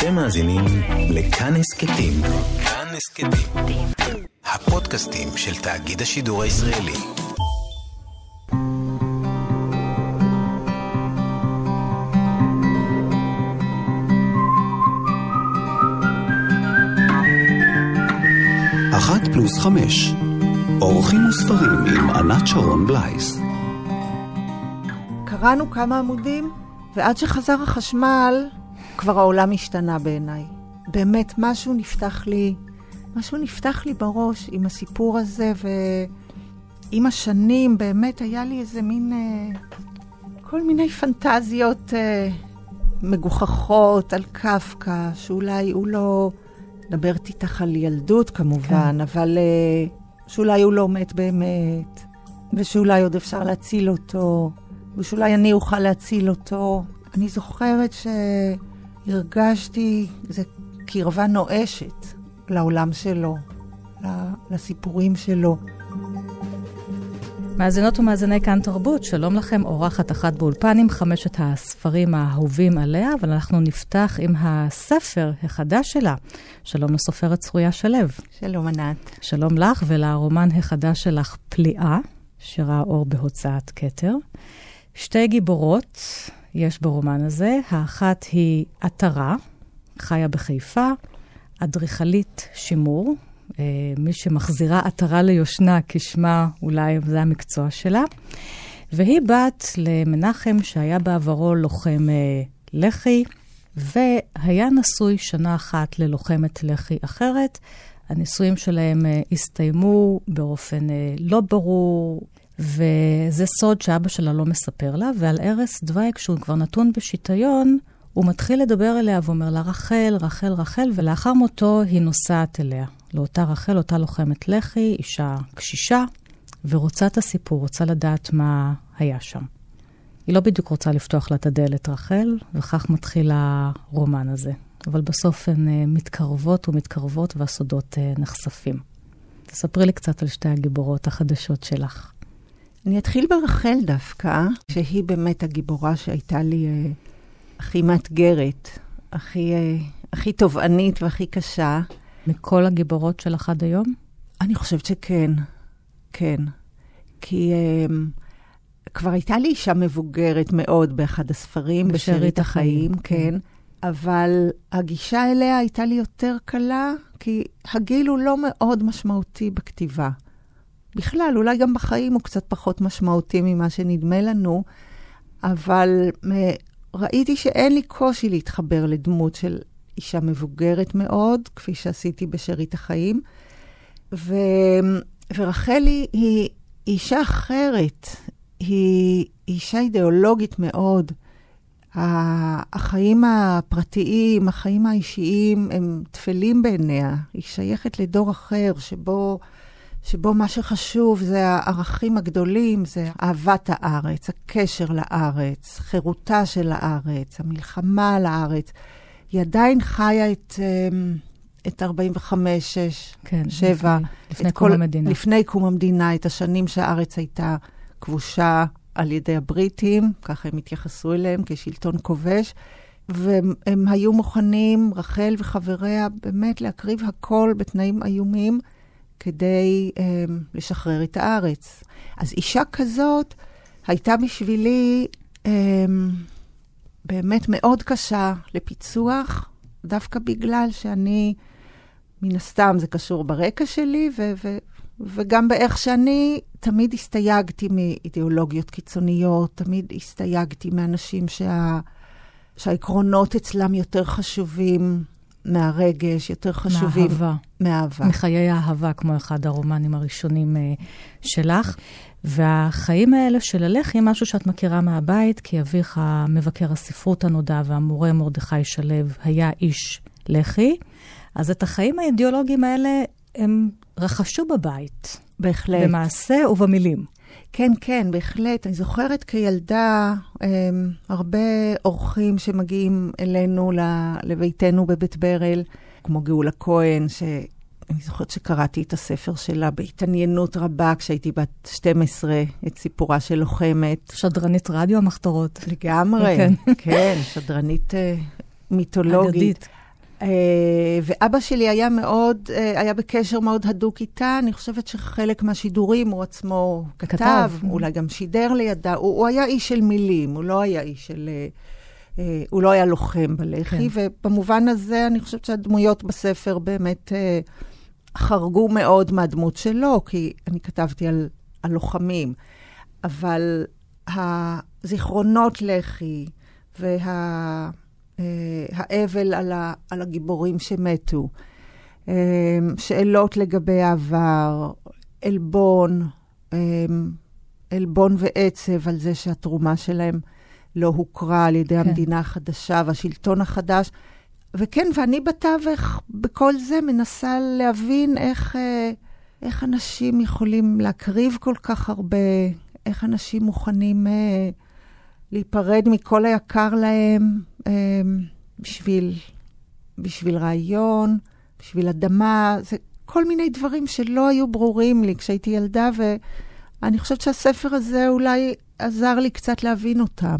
אתם מאזינים לכאן הסכתים. כאן הסכתים. הפודקאסטים של תאגיד השידור הישראלי. אחת פלוס חמש. אורחים וספרים עם ענת שרון בלייס. קראנו כמה עמודים, ועד שחזר החשמל, כבר העולם השתנה בעיניי. באמת, משהו נפתח לי, משהו נפתח לי בראש עם הסיפור הזה, ועם השנים באמת היה לי איזה מין... אה, כל מיני פנטזיות אה, מגוחכות על קפקא, שאולי הוא לא... מדברת איתך על ילדות כמובן, כן. אבל אה, שאולי הוא לא מת באמת, ושאולי עוד אפשר להציל אותו, ושאולי אני אוכל להציל אותו. אני זוכרת שהרגשתי איזו קרבה נואשת לעולם שלו, לסיפורים שלו. מאזינות ומאזיני כאן תרבות, שלום לכם, אורחת אחת באולפן עם חמשת הספרים האהובים עליה, אבל אנחנו נפתח עם הספר החדש שלה. שלום לסופרת צרויה שלו. שלום ענת. שלום לך ולרומן החדש שלך, פליאה, שראה אור בהוצאת כתר. שתי גיבורות יש ברומן הזה, האחת היא עטרה, חיה בחיפה, אדריכלית שימור, אה, מי שמחזירה עטרה ליושנה, כשמה אולי זה המקצוע שלה. והיא בת למנחם שהיה בעברו לוחם אה, לח"י, והיה נשוי שנה אחת ללוחמת לח"י אחרת. הנישואים שלהם אה, הסתיימו באופן לא ברור, וזה סוד שאבא שלה לא מספר לה, ועל ערש דווי, כשהוא כבר נתון בשיטיון, הוא מתחיל לדבר אליה ואומר לה, רחל, רחל, רחל, ולאחר מותו היא נוסעת אליה. לאותה רחל, אותה לוחמת לח"י, אישה קשישה, ורוצה את הסיפור, רוצה לדעת מה היה שם. היא לא בדיוק רוצה לפתוח לה את הדלת, רחל, וכך מתחיל הרומן הזה. אבל בסוף הן uh, מתקרבות ומתקרבות והסודות uh, נחשפים. תספרי לי קצת על שתי הגיבורות החדשות שלך. אני אתחיל ברחל דווקא, שהיא באמת הגיבורה שהייתה לי uh, הכי מאתגרת, הכי, uh, הכי תובענית והכי קשה. מכל הגיבורות שלך עד היום? אני חושבת שכן, כן. כי um, כבר הייתה לי אישה מבוגרת מאוד באחד הספרים, בשארית החיים, כן. כן. אבל הגישה אליה הייתה לי יותר קלה, כי הגיל הוא לא מאוד משמעותי בכתיבה. בכלל, אולי גם בחיים הוא קצת פחות משמעותי ממה שנדמה לנו, אבל ראיתי שאין לי קושי להתחבר לדמות של אישה מבוגרת מאוד, כפי שעשיתי בשארית החיים. ו... ורחלי היא אישה אחרת, היא אישה אידיאולוגית מאוד. החיים הפרטיים, החיים האישיים, הם טפלים בעיניה. היא שייכת לדור אחר, שבו, שבו מה שחשוב זה הערכים הגדולים, זה אהבת הארץ, הקשר לארץ, חירותה של הארץ, המלחמה על הארץ. היא עדיין חיה את, אמ, את 45, 6, כן, 7. לפני, לפני קום כל, המדינה. לפני קום המדינה, את השנים שהארץ הייתה כבושה על ידי הבריטים, ככה הם התייחסו אליהם כשלטון כובש. והם היו מוכנים, רחל וחבריה, באמת להקריב הכל בתנאים איומים כדי um, לשחרר את הארץ. אז אישה כזאת הייתה בשבילי um, באמת מאוד קשה לפיצוח, דווקא בגלל שאני, מן הסתם זה קשור ברקע שלי, ו- ו- וגם באיך שאני תמיד הסתייגתי מאידיאולוגיות קיצוניות, תמיד הסתייגתי מאנשים שה- שהעקרונות אצלם יותר חשובים מהרגש, יותר חשובים... מהאהבה. מהאהבה. מחיי האהבה, כמו אחד הרומנים הראשונים uh, שלך. והחיים האלה של הלח"י משהו שאת מכירה מהבית, כי אביך, מבקר הספרות הנודע והמורה מרדכי שלו, היה איש לח"י. אז את החיים האידיאולוגיים האלה הם רכשו בבית. בהחלט. במעשה ובמילים. כן, כן, בהחלט. אני זוכרת כילדה אמ, הרבה אורחים שמגיעים אלינו לביתנו בבית ברל, כמו גאולה כהן, ש... אני זוכרת שקראתי את הספר שלה בהתעניינות רבה כשהייתי בת 12, את סיפורה של לוחמת. שדרנית רדיו המחתרות. לגמרי, כן, כן שדרנית uh, מיתולוגית. אגדית. אה, ואבא שלי היה מאוד, אה, היה בקשר מאוד הדוק איתה. אני חושבת שחלק מהשידורים הוא עצמו כתב, כתב. אולי גם שידר לידה. הוא, הוא היה איש של מילים, הוא לא היה איש של... אה, הוא לא היה לוחם בלח"י, כן. ובמובן הזה אני חושבת שהדמויות בספר באמת חרגו מאוד מהדמות שלו, כי אני כתבתי על, על לוחמים. אבל הזיכרונות לח"י וה... אה, האבל על, ה, על הגיבורים שמתו, אה, שאלות לגבי העבר, עלבון, אה, עלבון ועצב על זה שהתרומה שלהם לא הוכרה על ידי כן. המדינה החדשה והשלטון החדש. וכן, ואני בתווך בכל זה מנסה להבין איך, איך אנשים יכולים להקריב כל כך הרבה, איך אנשים מוכנים להיפרד מכל היקר להם, אמ, בשביל, בשביל רעיון, בשביל אדמה, זה כל מיני דברים שלא היו ברורים לי כשהייתי ילדה, ואני חושבת שהספר הזה אולי עזר לי קצת להבין אותם.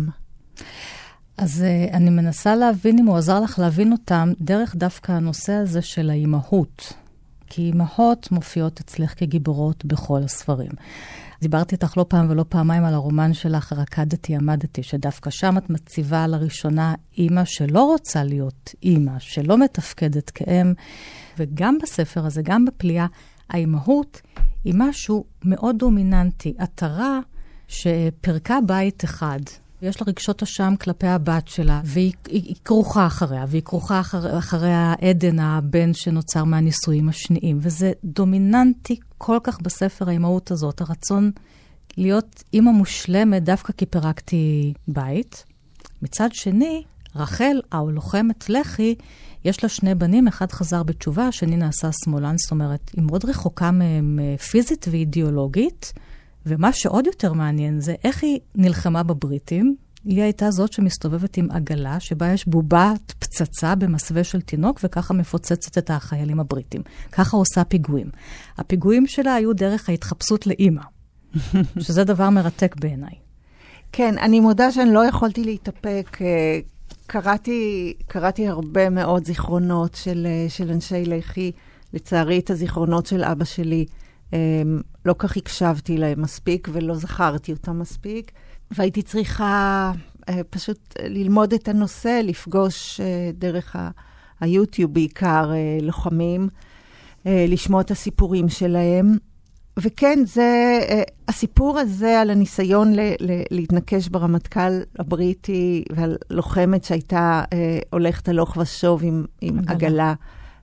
אז uh, אני מנסה להבין אם הוא עזר לך להבין אותם דרך דווקא הנושא הזה של האימהות. כי אימהות מופיעות אצלך כגיבורות בכל הספרים. דיברתי איתך לא פעם ולא פעמיים על הרומן שלך, רקדתי, עמדתי, שדווקא שם את מציבה לראשונה אימא שלא רוצה להיות אימא, שלא מתפקדת כאם. וגם בספר הזה, גם בפליאה, האימהות היא משהו מאוד דומיננטי, עטרה שפרקה בית אחד. יש לה רגשות אשם כלפי הבת שלה, והיא היא, היא כרוכה אחריה, והיא כרוכה אחר, אחרי העדן, הבן שנוצר מהנישואים השניים. וזה דומיננטי כל כך בספר האימהות הזאת, הרצון להיות אימא מושלמת דווקא כי פירקתי בית. מצד שני, רחל, הלוחמת לח"י, יש לה שני בנים, אחד חזר בתשובה, השני נעשה שמאלן, זאת אומרת, היא מאוד רחוקה מהם אה, פיזית ואידיאולוגית. ומה שעוד יותר מעניין זה איך היא נלחמה בבריטים. היא הייתה זאת שמסתובבת עם עגלה, שבה יש בובת פצצה במסווה של תינוק, וככה מפוצצת את החיילים הבריטים. ככה עושה פיגועים. הפיגועים שלה היו דרך ההתחפשות לאימא, שזה דבר מרתק בעיניי. כן, אני מודה שאני לא יכולתי להתאפק. אה, קראתי, קראתי הרבה מאוד זיכרונות של, אה, של אנשי לח"י. לצערי, את הזיכרונות של אבא שלי אמ, לא כך הקשבתי להם מספיק ולא זכרתי אותם מספיק, והייתי צריכה אה, פשוט ללמוד את הנושא, לפגוש אה, דרך היוטיוב בעיקר אה, לוחמים, לשמוע את הסיפורים שלהם. וכן, זה, הסיפור הזה על הניסיון ל, ל, להתנקש ברמטכ"ל הבריטי ועל לוחמת שהייתה הולכת הלוך ושוב עם, עם עגלה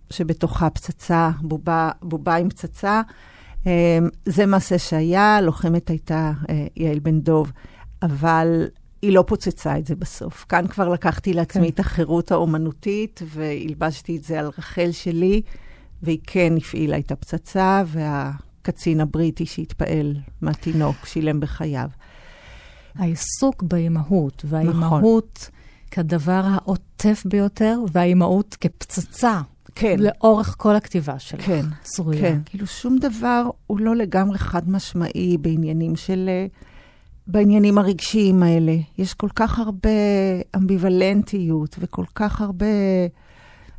שבתוכה פצצה, בובה, בובה עם פצצה. אמ, זה מעשה שהיה, לוחמת הייתה אה, יעל בן דוב, אבל היא לא פוצצה את זה בסוף. כאן כבר לקחתי לעצמי כן. את החירות האומנותית, והלבשתי את זה על רחל שלי, והיא כן הפעילה את הפצצה, והקצין הבריטי שהתפעל מהתינוק שילם בחייו. העיסוק באימהות, והאימהות נכון. כדבר העוטף ביותר, והאימהות כפצצה כן. לאורך כל הכתיבה שלך. כן, צרויה. כן. כאילו שום דבר הוא לא לגמרי חד משמעי בעניינים של... אה, בעניינים הרגשיים האלה. יש כל כך הרבה אמביוולנטיות וכל כך הרבה...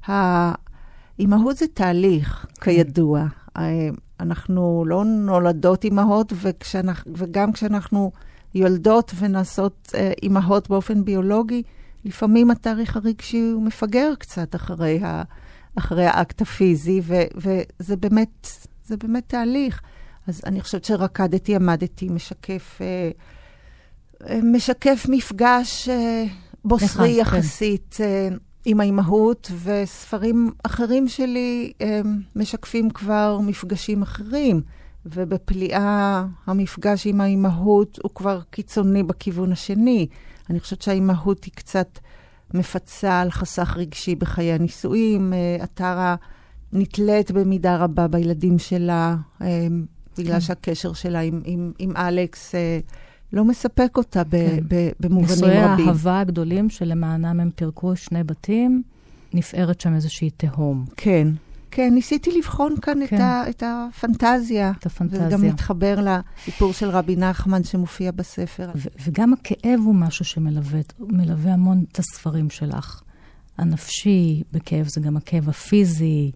האימהות זה תהליך, כן. כידוע. אה, אנחנו לא נולדות אימהות, וכשאנחנו, וגם כשאנחנו יולדות ונעשות אה, אימהות באופן ביולוגי, לפעמים התאריך הרגשי הוא מפגר קצת אחרי ה... אחרי האקט הפיזי, ו, וזה באמת, זה באמת תהליך. אז אני חושבת שרקדתי, עמדתי, משקף, אה, אה משקף מפגש אה, בוסרי כן. יחסית כן. עם האימהות, וספרים אחרים שלי אה, משקפים כבר מפגשים אחרים. ובפליאה המפגש עם האימהות הוא כבר קיצוני בכיוון השני. אני חושבת שהאימהות היא קצת מפצה על חסך רגשי בחיי הנישואים. אה, אתרה נתלית במידה רבה בילדים שלה, אה, בגלל כן. שהקשר שלה עם, עם, עם אלכס אה, לא מספק אותה ב, כן. ב, במובנים רבים. נישואי האהבה הגדולים שלמענם הם פירקו שני בתים, נפערת שם איזושהי תהום. כן. כן, ניסיתי לבחון כאן כן. את, ה, את הפנטזיה. את הפנטזיה. וזה גם מתחבר לסיפור של רבי נחמן שמופיע בספר. ו- וגם הכאב הוא משהו שמלווה המון את הספרים שלך. הנפשי, בכאב זה גם הכאב הפיזי.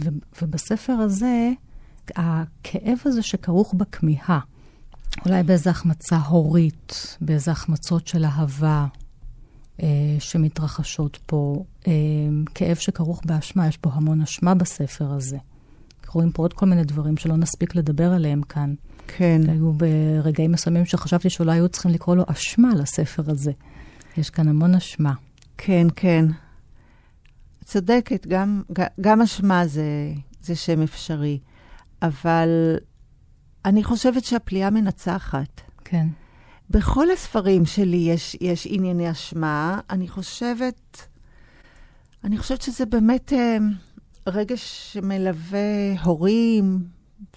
ו- ובספר הזה, הכאב הזה שכרוך בכמיהה, אולי באיזו החמצה הורית, באיזה החמצות של אהבה אה, שמתרחשות פה, אה, כאב שכרוך באשמה, יש פה המון אשמה בספר הזה. רואים פה עוד כל מיני דברים שלא נספיק לדבר עליהם כאן. כן. היו ברגעים מסוימים שחשבתי שאולי היו צריכים לקרוא לו אשמה לספר הזה. יש כאן המון אשמה. כן, כן. צודקת, גם, גם אשמה זה, זה שם אפשרי, אבל אני חושבת שהפליאה מנצחת. כן. בכל הספרים שלי יש, יש ענייני אשמה. אני חושבת, אני חושבת שזה באמת אה, רגש שמלווה הורים,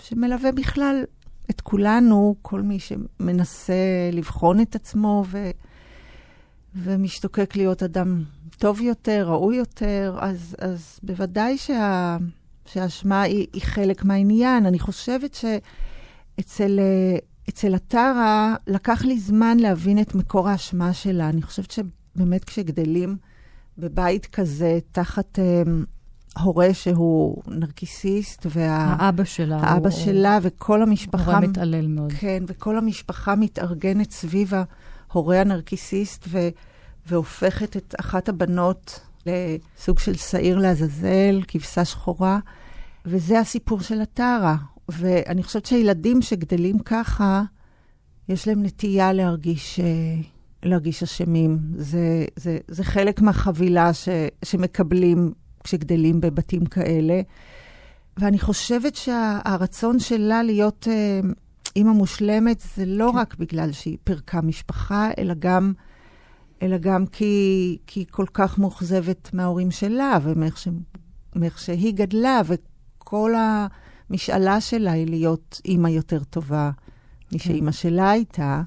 שמלווה בכלל את כולנו, כל מי שמנסה לבחון את עצמו ו, ומשתוקק להיות אדם טוב יותר, ראוי יותר, אז, אז בוודאי שה, שהאשמה היא, היא חלק מהעניין. אני חושבת שאצל אצל הטרה לקח לי זמן להבין את מקור האשמה שלה. אני חושבת שבאמת כשגדלים בבית כזה, תחת um, הורה שהוא נרקיסיסט, וה... האבא שלה. האבא הוא... שלה וכל המשפחה... הורה מתעלל מאוד. כן, וכל המשפחה מתארגנת סביב ההורה הנרקיסיסט, ו... והופכת את אחת הבנות לסוג של שעיר לעזאזל, כבשה שחורה, וזה הסיפור של הטרה. ואני חושבת שילדים שגדלים ככה, יש להם נטייה להרגיש, אה, להרגיש אשמים. זה, זה, זה חלק מהחבילה ש, שמקבלים כשגדלים בבתים כאלה. ואני חושבת שהרצון שלה להיות אה, אימא מושלמת זה לא כן. רק בגלל שהיא פירקה משפחה, אלא גם, אלא גם כי, כי היא כל כך מאוכזבת מההורים שלה ומאיך ש, שהיא גדלה, וכל ה... המשאלה שלה היא להיות אימא יותר טובה משאימא שלה הייתה,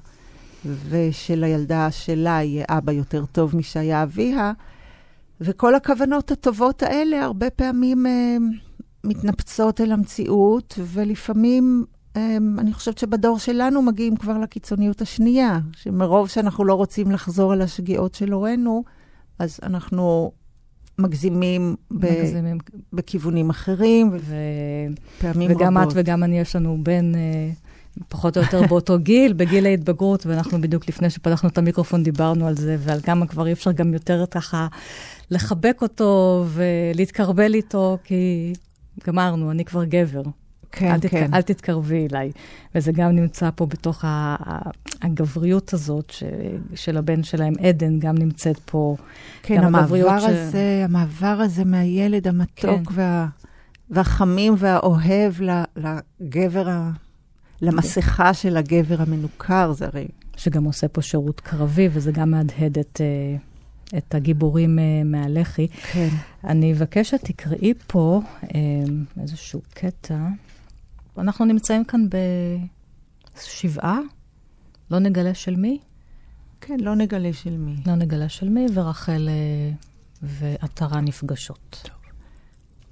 ושלילדה שלה יהיה אבא יותר טוב משהיה אביה. וכל הכוונות הטובות האלה הרבה פעמים אה, מתנפצות אל המציאות, ולפעמים, אה, אני חושבת שבדור שלנו מגיעים כבר לקיצוניות השנייה, שמרוב שאנחנו לא רוצים לחזור על השגיאות של הורינו, אז אנחנו מגזימים, מגזימים. ב- בכיוונים אחרים, ופעמים רבות. וגם את וגם אני, יש לנו בן אה, פחות או יותר באותו גיל, בגיל ההתבגרות, ואנחנו בדיוק לפני שפתחנו את המיקרופון דיברנו על זה, ועל כמה כבר אי אפשר גם יותר ככה לחבק אותו ולהתקרבל איתו, כי גמרנו, אני כבר גבר. כן, אל כן. תתק... אל תתקרבי אליי. וזה גם נמצא פה בתוך הגבריות הזאת ש... של הבן שלהם, עדן, גם נמצאת פה. כן, המעבר ש... הזה, המעבר הזה מהילד המתוק כן. וה... והחמים והאוהב לגבר, ה... למסכה של הגבר המנוכר, זה הרי... שגם עושה פה שירות קרבי, וזה גם מהדהד את... אה, את הגיבורים uh, מהלח"י. כן. אני אבקש שתקראי פה um, איזשהו קטע. אנחנו נמצאים כאן בשבעה, לא נגלה של מי? כן, לא נגלה של מי. לא נגלה של מי, ורחל אה, ועטרה נפגשות. טוב.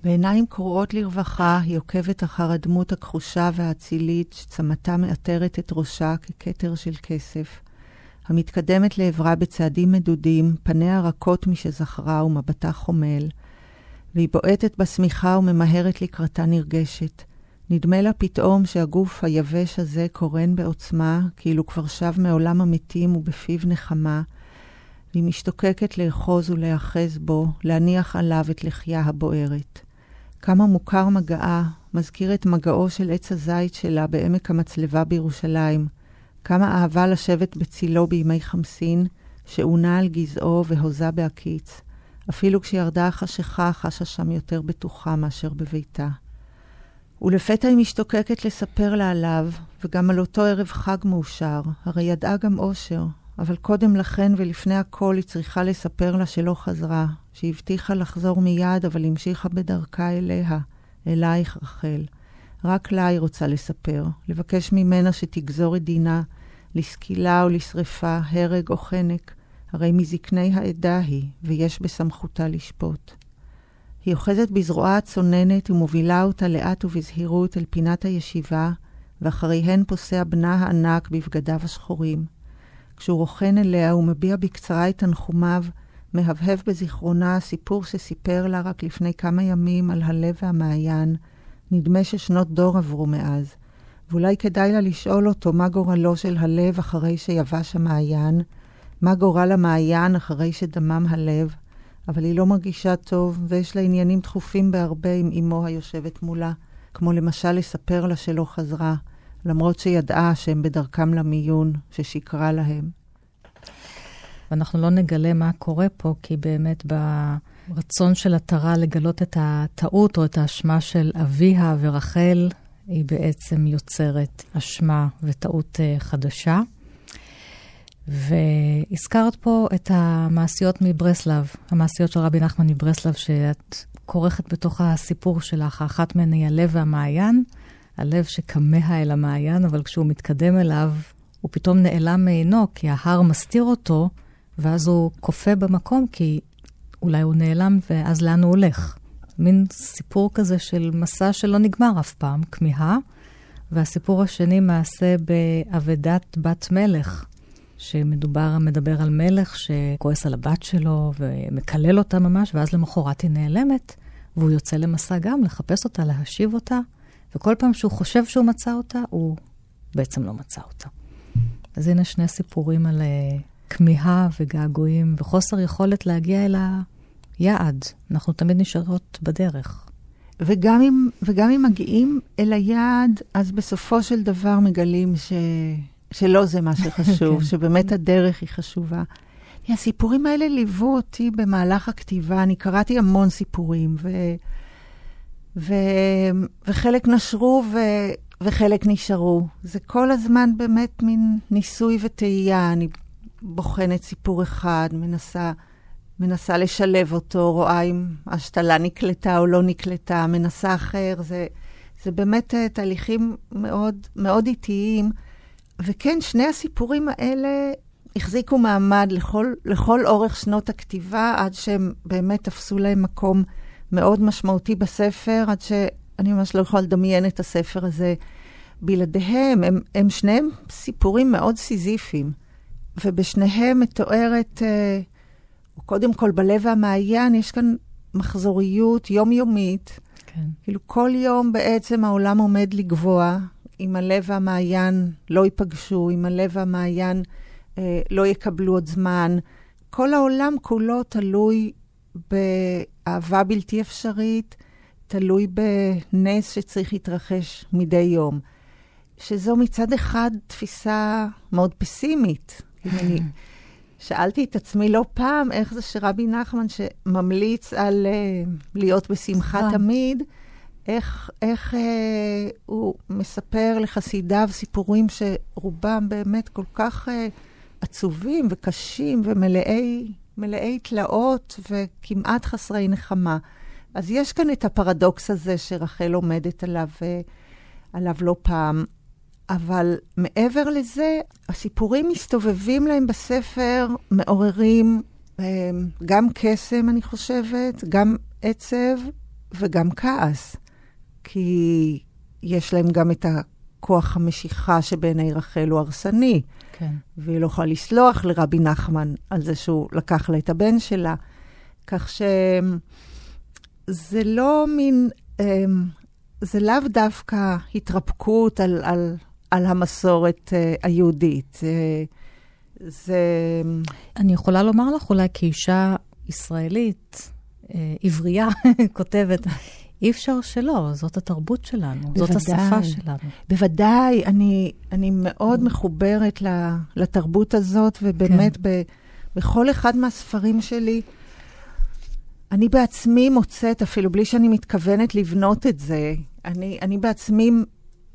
בעיניים קרועות לרווחה, היא עוקבת אחר הדמות הכחושה והאצילית, שצמתה מאתרת את ראשה ככתר של כסף. המתקדמת לעברה בצעדים מדודים, פניה רכות משזכרה ומבטה חומל, והיא בועטת בשמיכה וממהרת לקראתה נרגשת. נדמה לה פתאום שהגוף היבש הזה קורן בעוצמה, כאילו כבר שב מעולם המתים ובפיו נחמה, והיא משתוקקת לאחוז ולהיאחז בו, להניח עליו את לחייה הבוערת. כמה מוכר מגעה, מזכיר את מגעו של עץ הזית שלה בעמק המצלבה בירושלים. כמה אהבה לשבת בצילו בימי חמסין, שעונה על גזעו והוזה בהקיץ. אפילו כשירדה החשיכה חשה שם יותר בטוחה מאשר בביתה. ולפתע היא משתוקקת לספר לה עליו, וגם על אותו ערב חג מאושר, הרי ידעה גם אושר, אבל קודם לכן ולפני הכל היא צריכה לספר לה שלא חזרה, שהבטיחה לחזור מיד, אבל המשיכה בדרכה אליה, אלייך רחל. רק לה היא רוצה לספר, לבקש ממנה שתגזור את דינה, לסקילה או לשרפה, הרג או חנק, הרי מזקני העדה היא, ויש בסמכותה לשפוט. היא אוחזת בזרועה הצוננת ומובילה אותה לאט ובזהירות אל פינת הישיבה, ואחריהן פוסע בנה הענק בבגדיו השחורים. כשהוא רוכן אליה ומביע בקצרה את תנחומיו, מהבהב בזיכרונה סיפור שסיפר לה רק לפני כמה ימים על הלב והמעיין. נדמה ששנות דור עברו מאז. ואולי כדאי לה לשאול אותו מה גורלו של הלב אחרי שיבש המעיין, מה גורל המעיין אחרי שדמם הלב, אבל היא לא מרגישה טוב, ויש לה עניינים דחופים בהרבה עם אמו היושבת מולה, כמו למשל לספר לה שלא חזרה, למרות שידעה שהם בדרכם למיון, ששיקרה להם. ואנחנו לא נגלה מה קורה פה, כי באמת ברצון של עטרה לגלות את הטעות או את האשמה של אביה ורחל, היא בעצם יוצרת אשמה וטעות uh, חדשה. והזכרת פה את המעשיות מברסלב, המעשיות של רבי נחמן מברסלב, שאת כורכת בתוך הסיפור שלך. האחת מהן היא הלב והמעיין, הלב שכמה אל המעיין, אבל כשהוא מתקדם אליו, הוא פתאום נעלם מעינו, כי ההר מסתיר אותו, ואז הוא קופא במקום, כי אולי הוא נעלם, ואז לאן הוא הולך? מין סיפור כזה של מסע שלא נגמר אף פעם, כמיהה. והסיפור השני מעשה באבדת בת מלך, שמדובר, מדבר על מלך שכועס על הבת שלו ומקלל אותה ממש, ואז למחרת היא נעלמת, והוא יוצא למסע גם לחפש אותה, להשיב אותה, וכל פעם שהוא חושב שהוא מצא אותה, הוא בעצם לא מצא אותה. אז הנה שני סיפורים על uh, כמיהה וגעגועים וחוסר יכולת להגיע אל היעד. אנחנו תמיד נשארות בדרך. וגם אם, וגם אם מגיעים אל היעד, אז בסופו של דבר מגלים ש... שלא זה מה שחשוב, כן. שבאמת הדרך היא חשובה. הסיפורים האלה ליוו אותי במהלך הכתיבה. אני קראתי המון סיפורים, ו... ו... וחלק נשרו ו... וחלק נשארו. זה כל הזמן באמת מין ניסוי וטעייה. אני בוחנת סיפור אחד, מנסה, מנסה לשלב אותו, רואה אם השתלה נקלטה או לא נקלטה, מנסה אחר. זה, זה באמת אה, תהליכים מאוד, מאוד איטיים. וכן, שני הסיפורים האלה החזיקו מעמד לכל, לכל אורך שנות הכתיבה, עד שהם באמת תפסו להם מקום מאוד משמעותי בספר, עד שאני ממש לא יכולה לדמיין את הספר הזה בלעדיהם. הם, הם שניהם סיפורים מאוד סיזיפיים, ובשניהם מתוארת, אה, קודם כל בלב והמעיין, יש כאן מחזוריות יומיומית. כן. כאילו כל יום בעצם העולם עומד לגבוה, אם הלב והמעיין לא ייפגשו, אם הלב והמעיין אה, לא יקבלו עוד זמן. כל העולם כולו תלוי באהבה בלתי אפשרית, תלוי בנס שצריך להתרחש מדי יום. שזו מצד אחד תפיסה מאוד פסימית. אני שאלתי את עצמי לא פעם איך זה שרבי נחמן, שממליץ על uh, להיות בשמחה תמיד, איך, איך אה, הוא מספר לחסידיו סיפורים שרובם באמת כל כך אה, עצובים וקשים ומלאי תלאות וכמעט חסרי נחמה. אז יש כאן את הפרדוקס הזה שרחל עומדת עליו, אה, עליו לא פעם. אבל מעבר לזה, הסיפורים מסתובבים להם בספר, מעוררים אה, גם קסם, אני חושבת, גם עצב וגם כעס. כי יש להם גם את הכוח המשיכה שבעיני רחל הוא הרסני. כן. והיא לא יכולה לסלוח לרבי נחמן על זה שהוא לקח לה את הבן שלה. כך שזה לא מין, אמ, זה לאו דווקא התרפקות על, על, על המסורת אה, היהודית. אה, זה... אני יכולה לומר לך אולי כאישה ישראלית, אה, עברייה, כותבת, אי אפשר שלא, זאת התרבות שלנו, בוודאי, זאת השפה שלנו. בוודאי, אני, אני מאוד מחוברת לתרבות הזאת, ובאמת כן. ב, בכל אחד מהספרים שלי, אני בעצמי מוצאת, אפילו בלי שאני מתכוונת לבנות את זה, אני, אני בעצמי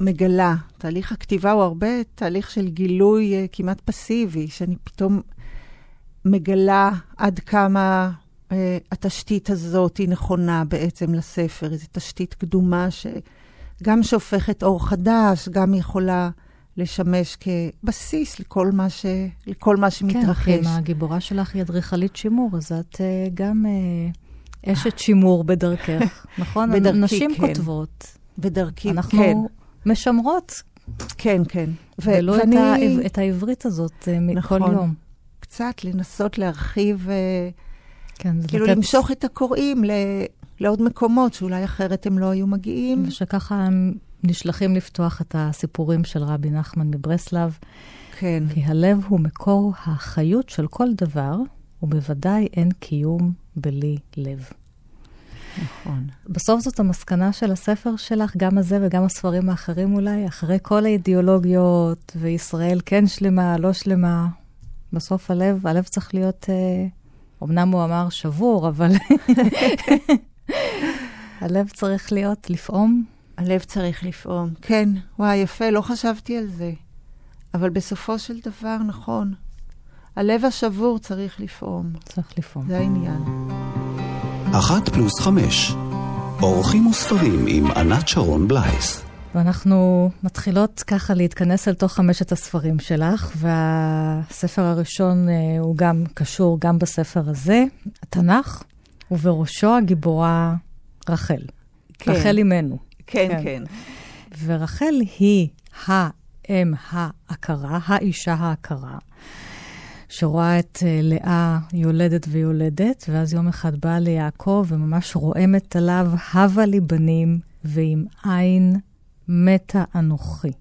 מגלה. תהליך הכתיבה הוא הרבה תהליך של גילוי uh, כמעט פסיבי, שאני פתאום מגלה עד כמה התשתית הזאת היא נכונה בעצם לספר, איזו תשתית קדומה שגם שהופכת אור חדש, גם יכולה לשמש כבסיס לכל מה, ש... לכל מה שמתרחש. כן, כי אם הגיבורה שלך היא אדריכלית שימור, אז את uh, גם uh, אשת שימור בדרכך, נכון? בדרכי, נשים כן. כותבות. בדרכי, אנחנו כן. אנחנו משמרות. כן, כן. ו- ולא ואני... את, ה- את העברית הזאת uh, נכון. כל יום. קצת לנסות להרחיב... Uh, כן, זה כאילו לתת- למשוך את הקוראים ל... לעוד מקומות שאולי אחרת הם לא היו מגיעים. ושככה הם נשלחים לפתוח את הסיפורים של רבי נחמן מברסלב, כן, כי הלב הוא מקור החיות של כל דבר, ובוודאי אין קיום בלי לב. נכון. בסוף זאת המסקנה של הספר שלך, גם הזה וגם הספרים האחרים אולי, אחרי כל האידיאולוגיות, וישראל כן שלמה, לא שלמה, בסוף הלב, הלב צריך להיות, אה, אמנם הוא אמר שבור, אבל הלב צריך להיות, לפעום. הלב צריך לפעום. כן, וואי, יפה, לא חשבתי על זה. אבל בסופו של דבר, נכון. הלב השבור צריך לפעום. צריך לפעום. זה העניין. אחת פלוס חמש. אורחים וספרים עם ענת שרון בלייס. ואנחנו מתחילות ככה להתכנס אל תוך חמשת הספרים שלך, והספר הראשון אה, הוא גם קשור גם בספר הזה, התנ"ך, ובראשו הגיבורה רחל. כן. רחל אימנו. כן, כן. כן. ורחל היא האם העקרה, האישה העקרה, שרואה את אה, לאה יולדת ויולדת, ואז יום אחד באה ליעקב וממש רועמת עליו, הבה לי בנים, ועם עין מתה אנוכי.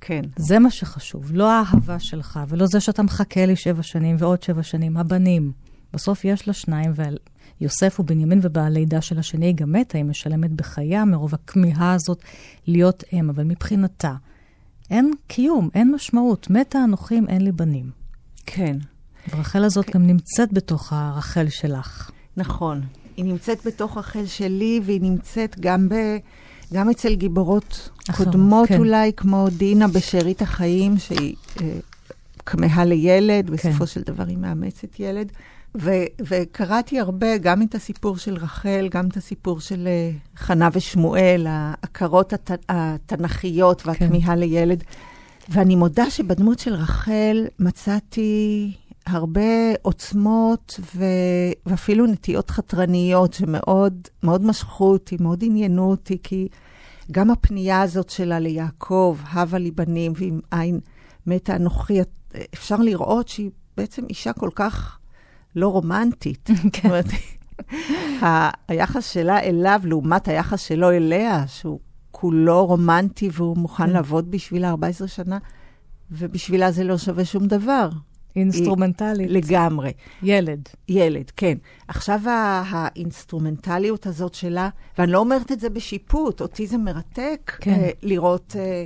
כן. זה מה שחשוב, לא האהבה שלך, ולא זה שאתה מחכה לי שבע שנים ועוד שבע שנים, הבנים. בסוף יש לה שניים, ויוסף ובנימין ובלידה של השני היא גם מתה, היא משלמת בחייה מרוב הכמיהה הזאת להיות אם, אבל מבחינתה, אין קיום, אין משמעות. מתה אנוכי אם אין לי בנים. כן. ורחל הזאת גם נמצאת בתוך הרחל שלך. נכון. היא נמצאת בתוך רחל שלי, והיא נמצאת גם, ב, גם אצל גיבורות אחרות, קודמות כן. אולי, כמו דינה בשארית החיים, שהיא אה, כמהה לילד, בסופו כן. של דבר היא מאמצת ילד. ו, וקראתי הרבה, גם את הסיפור של רחל, גם את הסיפור של אה, חנה ושמואל, העקרות הת, התנ"כיות והכמיהה לילד. ואני מודה שבדמות של רחל מצאתי הרבה עוצמות ו... ואפילו נטיות חתרניות שמאוד מאוד משכו אותי, מאוד עניינו אותי, כי גם הפנייה הזאת שלה ליעקב, הבה לי בנים ועם עין מתה אנוכי, אפשר לראות שהיא בעצם אישה כל כך לא רומנטית. זאת אומרת, היחס שלה אליו לעומת היחס שלו אליה, שהוא כולו רומנטי והוא מוכן לעבוד בשבילה 14 שנה, ובשבילה זה לא שווה שום דבר. אינסטרומנטלית. לגמרי. ילד. ילד, כן. עכשיו האינסטרומנטליות הזאת שלה, ואני לא אומרת את זה בשיפוט, אותי זה מרתק כן. אה, לראות, אה,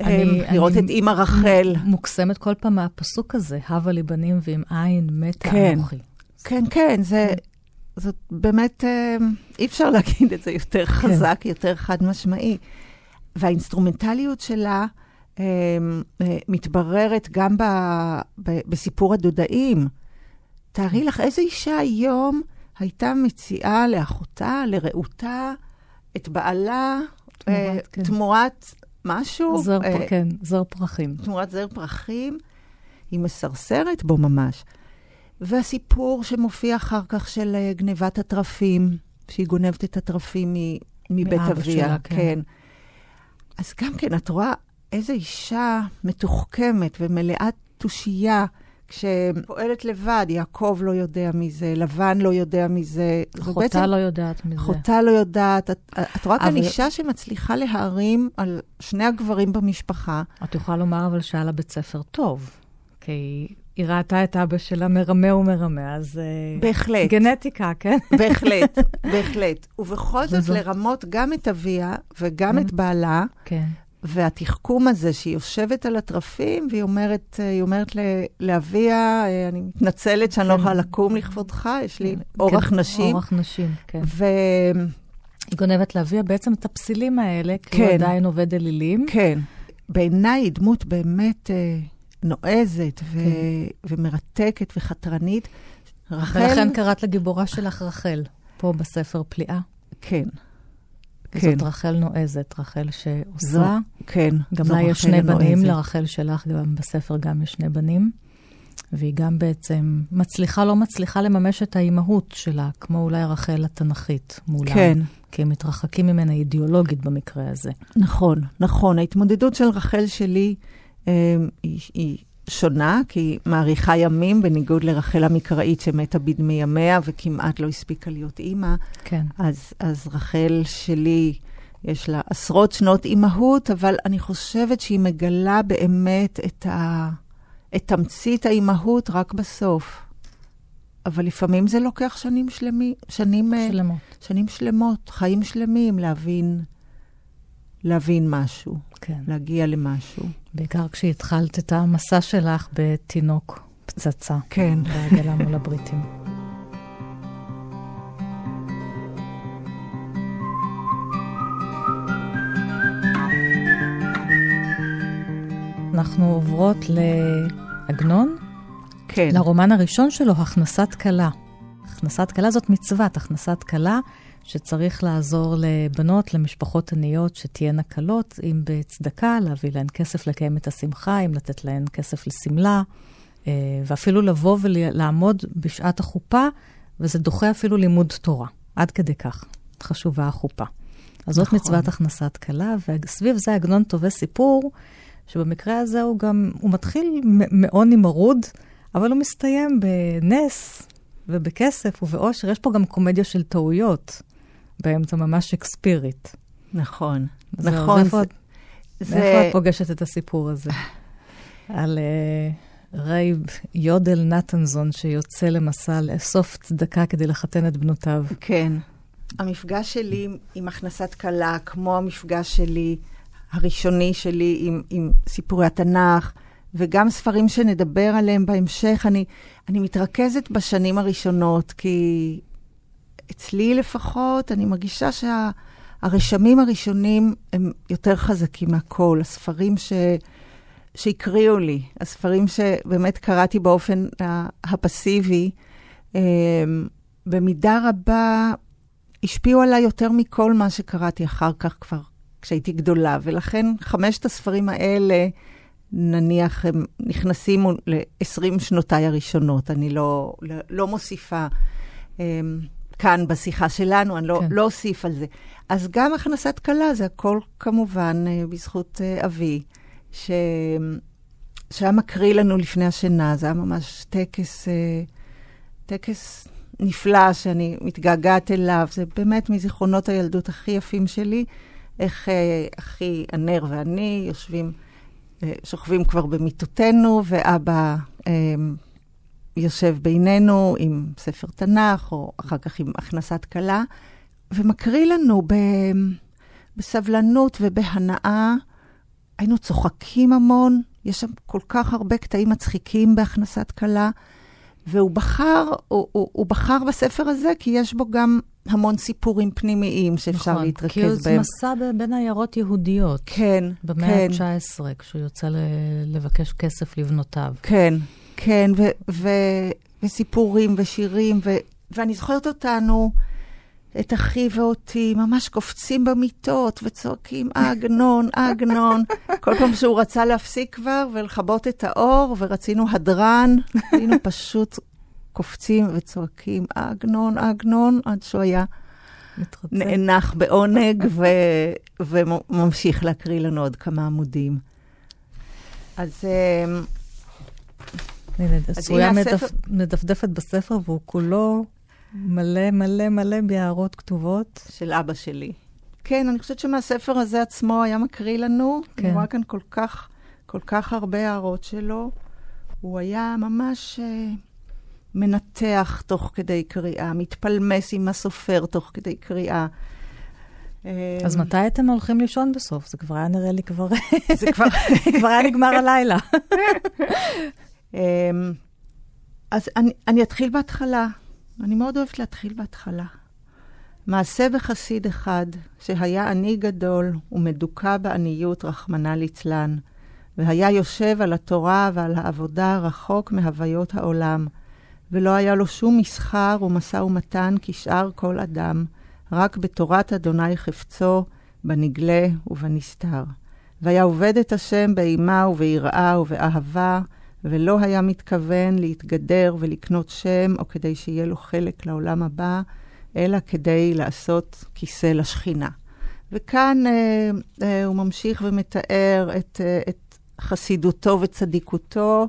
אני- אה, לראות אני- את אימא רחל. מוקסמת כל פעם מהפסוק הזה, הבה לי בנים ועם עין מתה כן. אנוכי. כן, כן, זה, זאת באמת, אה, אי אפשר להגיד את זה יותר חזק, יותר חד משמעי. והאינסטרומנטליות שלה מתבררת גם ב, ב, בסיפור הדודאים. תארי לך איזה אישה היום הייתה מציעה לאחותה, לרעותה, את בעלה, אה, תמורת, כן. תמורת משהו, זר, אה, כן, זר פרחים. תמורת זר פרחים, היא מסרסרת בו ממש. והסיפור שמופיע אחר כך של אה, גנבת התרפים, שהיא גונבת את התרפים מבית אביה. כן. כן. אז גם כן, את רואה איזו אישה מתוחכמת ומלאת תושייה, כשפועלת לבד, יעקב לא יודע מזה, לבן לא יודע מזה. אחותה בעצם- לא יודעת מזה. אחותה לא יודעת. את, את רואה כאן אישה שמצליחה להערים על שני הגברים במשפחה. את יכולה לומר אבל שהיה לה בית ספר טוב, כי היא ראתה את אבא שלה מרמה ומרמה, אז... אה, בהחלט. גנטיקה, כן? בהחלט, בהחלט. ובכל זאת לרמות גם את אביה וגם את בעלה, כן. והתחכום הזה שהיא יושבת על התרפים, והיא אומרת, אה, היא אומרת לאביה, אה, אני מתנצלת שאני לא כן. יכולה לקום לכבודך, יש לי אורח כן, נשים. אורח נשים, כן. וכן, היא גונבת לאביה בעצם את הפסילים האלה, כי כן. הוא עדיין עובד אלילים. בעיניי היא דמות באמת אה, נועזת ו- כן. ומרתקת וחתרנית. רחל, ולכן קראת לגיבורה שלך רחל, פה בספר פליאה. כן, כן. זאת רחל נועזת, רחל זו, שעושה. כן. גם זו לה יש שני בנים, הנועזת. לרחל שלך גם בספר גם יש שני בנים. והיא גם בעצם מצליחה, לא מצליחה לממש את האימהות שלה, כמו אולי רחל התנ"כית מולה. כן. כי הם מתרחקים ממנה אידיאולוגית במקרה הזה. נכון, נכון. ההתמודדות של רחל שלי אה, היא, היא שונה, כי היא מאריכה ימים, בניגוד לרחל המקראית שמתה בדמי ימיה וכמעט לא הספיקה להיות אימא. כן. אז, אז רחל שלי, יש לה עשרות שנות אימהות, אבל אני חושבת שהיא מגלה באמת את, ה, את תמצית האימהות רק בסוף. אבל לפעמים זה לוקח שנים שלמים, שנים אה, שלמות. שנים שלמות, חיים שלמים, להבין, להבין משהו, כן. להגיע למשהו. בעיקר כשהתחלת את המסע שלך בתינוק פצצה. כן. בעגלה מול הבריטים. אנחנו עוברות לעגנון, כן. לרומן הראשון שלו, הכנסת כלה. הכנסת כלה זאת מצוות, הכנסת כלה שצריך לעזור לבנות, למשפחות עניות שתהיינה כלות, אם בצדקה, להביא להן כסף לקיים את השמחה, אם לתת להן כסף לשמלה, אה, ואפילו לבוא ולעמוד בשעת החופה, וזה דוחה אפילו לימוד תורה. עד כדי כך חשובה החופה. אז זאת נכון. מצוות הכנסת כלה, וסביב זה עגנון תובע סיפור, שבמקרה הזה הוא גם, הוא מתחיל מעוני מרוד, אבל הוא מסתיים בנס ובכסף ובאושר. יש פה גם קומדיה של טעויות באמצע, ממש שקספירית. נכון, אז נכון. את- זה, איפה את פוגשת את הסיפור הזה? על uh, רייב יודל נתנזון שיוצא למסע לאסוף צדקה כדי לחתן את בנותיו. כן. המפגש שלי עם הכנסת כלה, כמו המפגש שלי, הראשוני שלי עם, עם סיפורי התנ"ך, וגם ספרים שנדבר עליהם בהמשך, אני, אני מתרכזת בשנים הראשונות, כי אצלי לפחות, אני מרגישה שהרשמים הראשונים הם יותר חזקים מהכל. הספרים ש... שהקריאו לי, הספרים שבאמת קראתי באופן הפסיבי, אמ, במידה רבה השפיעו עליי יותר מכל מה שקראתי אחר כך כבר כשהייתי גדולה, ולכן חמשת הספרים האלה, נניח, הם נכנסים ל-20 שנותיי הראשונות. אני לא, לא, לא מוסיפה um, כאן בשיחה שלנו, אני לא, כן. לא אוסיף על זה. אז גם הכנסת כלה, זה הכל כמובן uh, בזכות uh, אבי, ש... שהיה מקריא לנו לפני השינה, זה היה ממש טקס, uh, טקס נפלא שאני מתגעגעת אליו. זה באמת מזיכרונות הילדות הכי יפים שלי. איך אה, אחי הנר ואני יושבים, אה, שוכבים כבר במיטותינו, ואבא אה, יושב בינינו עם ספר תנ"ך, או אחר כך עם הכנסת כלה, ומקריא לנו ב, בסבלנות ובהנאה. היינו צוחקים המון, יש שם כל כך הרבה קטעים מצחיקים בהכנסת כלה, והוא בחר, הוא, הוא, הוא בחר בספר הזה כי יש בו גם המון סיפורים פנימיים שאפשר נכון, להתרכז כי בהם. הוא מסע בין עיירות יהודיות. כן, במאה כן, ה-19, כשהוא יוצא ל- לבקש כסף לבנותיו. כן, כן, ו- ו- וסיפורים ושירים, ו- ואני זוכרת אותנו, את אחי ואותי, ממש קופצים במיטות וצועקים, עגנון, עגנון. כל פעם שהוא רצה להפסיק כבר ולכבות את האור, ורצינו הדרן, היינו פשוט קופצים וצועקים, עגנון, עגנון, עד שהוא היה מתרצה. נאנח בעונג ו- וממשיך להקריא לנו עוד כמה עמודים. אז הספר- מדפדפת בספר, והוא כולו מלא מלא מלא בהערות כתובות. של אבא שלי. כן, אני חושבת שמהספר הזה עצמו היה מקריא לנו. כן. אני רואה כאן כל כך, כל כך הרבה הערות שלו. הוא היה ממש אה, מנתח תוך כדי קריאה, מתפלמס עם הסופר תוך כדי קריאה. אה, אז מתי אתם הולכים לישון בסוף? זה כבר היה נראה לי כבר... זה כבר... כבר היה נגמר הלילה. אמ, אז אני, אני אתחיל בהתחלה. אני מאוד אוהבת להתחיל בהתחלה. מעשה בחסיד אחד, שהיה עני גדול ומדוכא בעניות, רחמנא ליצלן, והיה יושב על התורה ועל העבודה רחוק מהוויות העולם, ולא היה לו שום מסחר ומשא ומתן כשאר כל אדם, רק בתורת אדוני חפצו, בנגלה ובנסתר. והיה עובד את השם באימה וביראה ובאהבה, ולא היה מתכוון להתגדר ולקנות שם, או כדי שיהיה לו חלק לעולם הבא, אלא כדי לעשות כיסא לשכינה. וכאן אה, אה, הוא ממשיך ומתאר את, אה, את חסידותו וצדיקותו,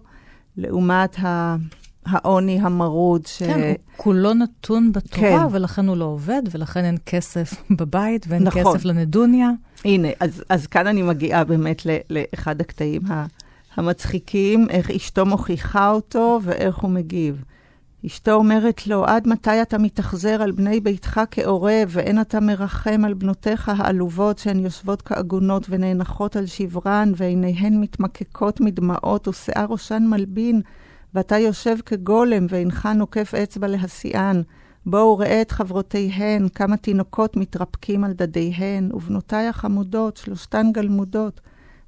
לעומת ה... העוני המרוד. ש... כן, הוא כולו נתון בתורה, כן. ולכן הוא לא עובד, ולכן אין כסף בבית ואין נכון. כסף לנדוניה. הנה, אז, אז כאן אני מגיעה באמת לאחד הקטעים המצחיקים, איך אשתו מוכיחה אותו ואיך הוא מגיב. אשתו אומרת לו, עד מתי אתה מתאכזר על בני ביתך כעורב, ואין אתה מרחם על בנותיך העלובות שהן יושבות כעגונות ונאנחות על שברן, ועיניהן מתמקקות מדמעות, ושיער ראשן מלבין, ואתה יושב כגולם, ואינך נוקף אצבע להסיען. בואו ראה את חברותיהן, כמה תינוקות מתרפקים על דדיהן, ובנותיי החמודות, שלושתן גלמודות,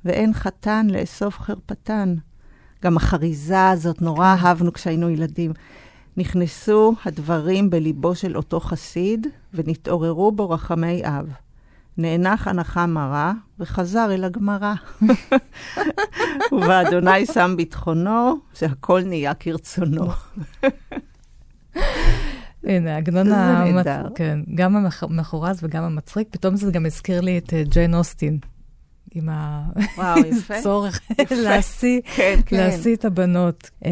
ואין חתן לאסוף חרפתן. גם החריזה הזאת, נורא אהבנו כשהיינו ילדים. נכנסו הדברים בליבו של אותו חסיד, ונתעוררו בו רחמי אב. נאנח הנחה מרה, וחזר אל הגמרא. ובאדוני שם ביטחונו, שהכל נהיה כרצונו. הנה, עגנון זה המצ... כן, גם המחורז וגם המצחיק. פתאום זה גם הזכיר לי את אה, ג'יין אוסטין, עם. הצורך. להשיא כן, כן. להשיא את הבנות. אה,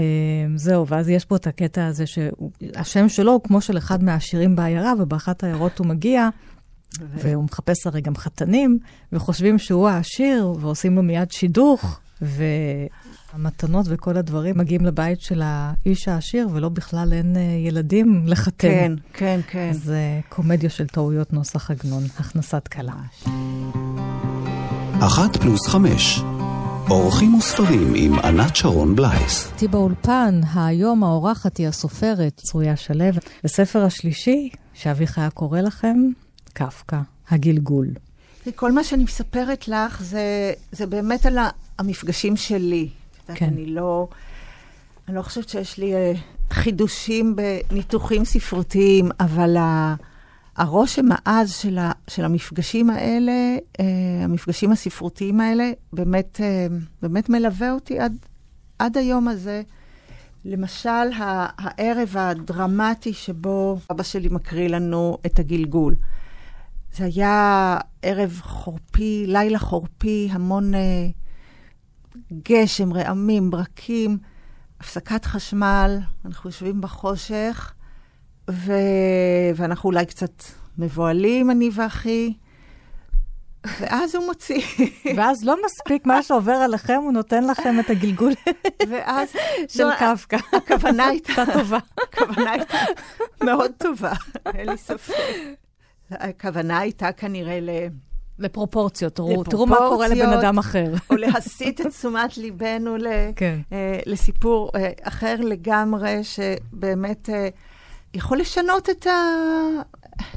זהו, ואז יש פה את הקטע הזה שהשם שלו הוא כמו של אחד מהעשירים בעיירה, ובאחת העיירות הוא מגיע, והוא מחפש הרי גם חתנים, וחושבים שהוא העשיר, ועושים לו מיד שידוך, והמתנות וכל הדברים מגיעים לבית של האיש העשיר, ולא בכלל אין אה, ילדים לחתן. כן, כן, כן. זה קומדיה של טעויות נוסח עגנון, הכנסת כלה. אחת פלוס חמש. אורחים וספרים עם ענת שרון בלייס. איתי באולפן, היום האורחת היא הסופרת צרויה שלו. בספר השלישי, שאביך היה קורא לכם, קפקא, הגלגול. כל מה שאני מספרת לך זה, זה באמת על המפגשים שלי. כן. אני לא, אני לא חושבת שיש לי אה, חידושים בניתוחים ספרותיים, אבל ה, הרושם העז של, ה, של המפגשים האלה, אה, המפגשים הספרותיים האלה, באמת, אה, באמת מלווה אותי עד, עד היום הזה. למשל, הערב הדרמטי שבו אבא שלי מקריא לנו את הגלגול. זה היה ערב חורפי, לילה חורפי, המון אה, גשם, רעמים, ברקים, הפסקת חשמל, אנחנו יושבים בחושך, ו... ואנחנו אולי קצת מבוהלים, אני ואחי, ואז הוא מוציא, ואז לא מספיק מה שעובר עליכם, הוא נותן לכם את הגלגול ואז... של לא, קפקא. הכוונה הייתה... טובה. הכוונה הייתה מאוד טובה, אין לי ספק. הכוונה הייתה כנראה ל... לפרופורציות, תראו, תראו מה קורה לבן. אדם אחר. או להסיט את תשומת ליבנו ל, כן. אה, לסיפור אה, אחר לגמרי, שבאמת אה, יכול לשנות את, ה,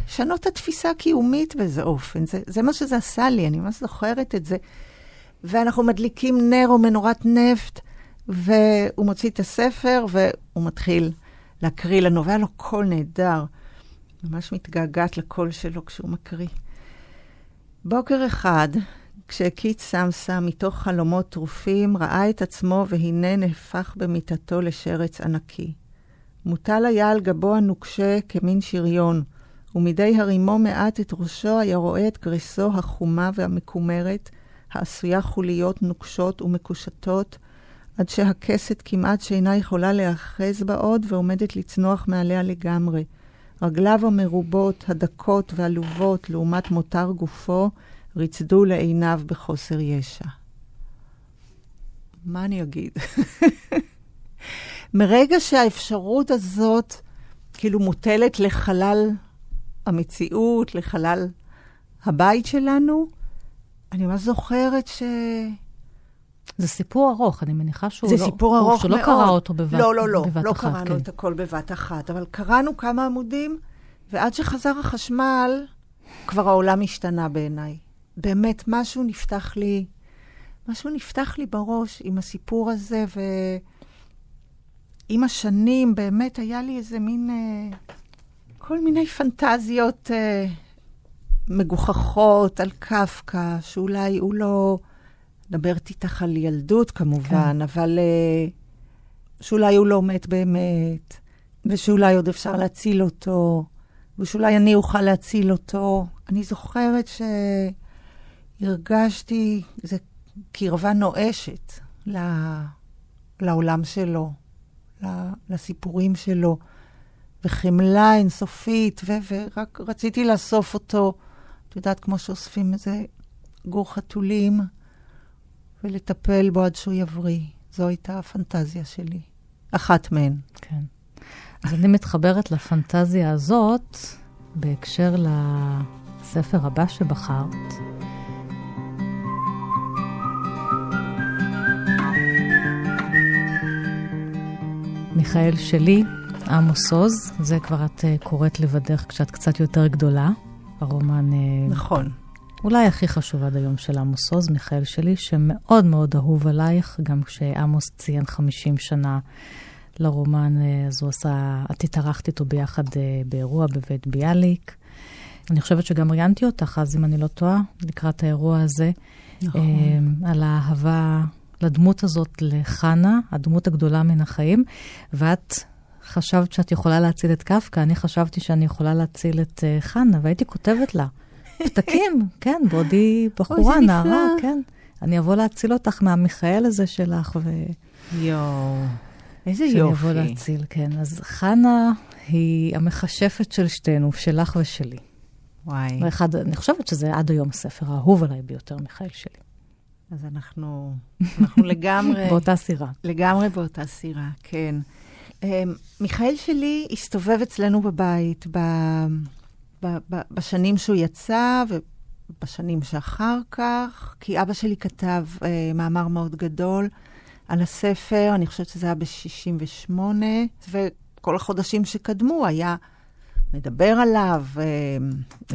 לשנות את התפיסה הקיומית באיזה אופן. זה, זה מה שזה עשה לי, אני ממש זוכרת את זה. ואנחנו מדליקים נר או מנורת נפט, והוא מוציא את הספר, והוא מתחיל להקריא לנו, והיה לו קול נהדר. ממש מתגעגעת לקול שלו כשהוא מקריא. בוקר אחד, כשהקיץ סמסה מתוך חלומות טרופים, ראה את עצמו והנה נהפך במיטתו לשרץ ענקי. מוטל היה על גבו הנוקשה כמין שריון, ומדי הרימו מעט את ראשו היה רואה את גריסו החומה והמקומרת, העשויה חוליות נוקשות ומקושטות, עד שהכסת כמעט שאינה יכולה להיאחז בה עוד ועומדת לצנוח מעליה לגמרי. רגליו המרובות, הדקות והעלובות לעומת מותר גופו, ריצדו לעיניו בחוסר ישע. מה אני אגיד? מרגע שהאפשרות הזאת כאילו מוטלת לחלל המציאות, לחלל הבית שלנו, אני ממש זוכרת ש... זה סיפור ארוך, אני מניחה שהוא זה לא... סיפור הוא- ארוך שהוא מאוד. לא קרא אותו בבת, לא, לא, לא, בבת לא אחת. קראנו כן. את הכל בבת אחת, אבל קראנו כמה עמודים, ועד שחזר החשמל, כבר העולם השתנה בעיניי. באמת, משהו נפתח לי, משהו נפתח לי בראש עם הסיפור הזה, ועם השנים באמת היה לי איזה מין, אה, כל מיני פנטזיות אה, מגוחכות על קפקא, שאולי הוא לא... מדברת איתך על ילדות כמובן, כן. אבל uh, שאולי הוא לא מת באמת, ושאולי עוד אפשר להציל אותו, ושאולי אני אוכל להציל אותו. אני זוכרת שהרגשתי איזו קרבה נואשת לעולם שלו, לסיפורים שלו, וחמלה אינסופית, ו- ורק רציתי לאסוף אותו, את יודעת, כמו שאוספים איזה גור חתולים, ולטפל בו עד שהוא יבריא. זו הייתה הפנטזיה שלי. אחת מהן. כן. אז אני מתחברת לפנטזיה הזאת בהקשר לספר הבא שבחרת. מיכאל שלי, עמוס עוז, זה כבר את uh, קוראת לבדך כשאת קצת יותר גדולה. הרומן... Uh, נכון. אולי הכי חשוב עד היום של עמוס עוז, מיכאל שלי, שמאוד מאוד אהוב עלייך, גם כשעמוס ציין 50 שנה לרומן, uh, אז הוא עשה, את התארחת איתו ביחד באירוע בבית ביאליק. אני חושבת שגם ראיינתי אותך אז, אם אני לא טועה, לקראת האירוע הזה. נכון. על האהבה לדמות הזאת, לחנה, הדמות הגדולה מן החיים, ואת חשבת שאת יכולה להציל את קפקא, אני חשבתי שאני יכולה להציל את uh, חנה, והייתי כותבת לה, פתקים, כן, בעודי בחורה, נערה, כן. אני אבוא להציל אותך מהמיכאל הזה שלך, ו... יואו, איזה יופי. שאני אבוא להציל, כן. אז חנה היא המכשפת של שתינו, שלך ושלי. וואי. ואחד, אני חושבת שזה עד היום הספר האהוב עליי ביותר, מיכאל שלי. אז אנחנו, אנחנו לגמרי... באותה סירה. לגמרי באותה סירה, כן. Um, מיכאל שלי הסתובב אצלנו בבית ב, ב, ב, בשנים שהוא יצא ובשנים שאחר כך, כי אבא שלי כתב uh, מאמר מאוד גדול על הספר, אני חושבת שזה היה ב-68, וכל החודשים שקדמו היה מדבר עליו. Uh, uh,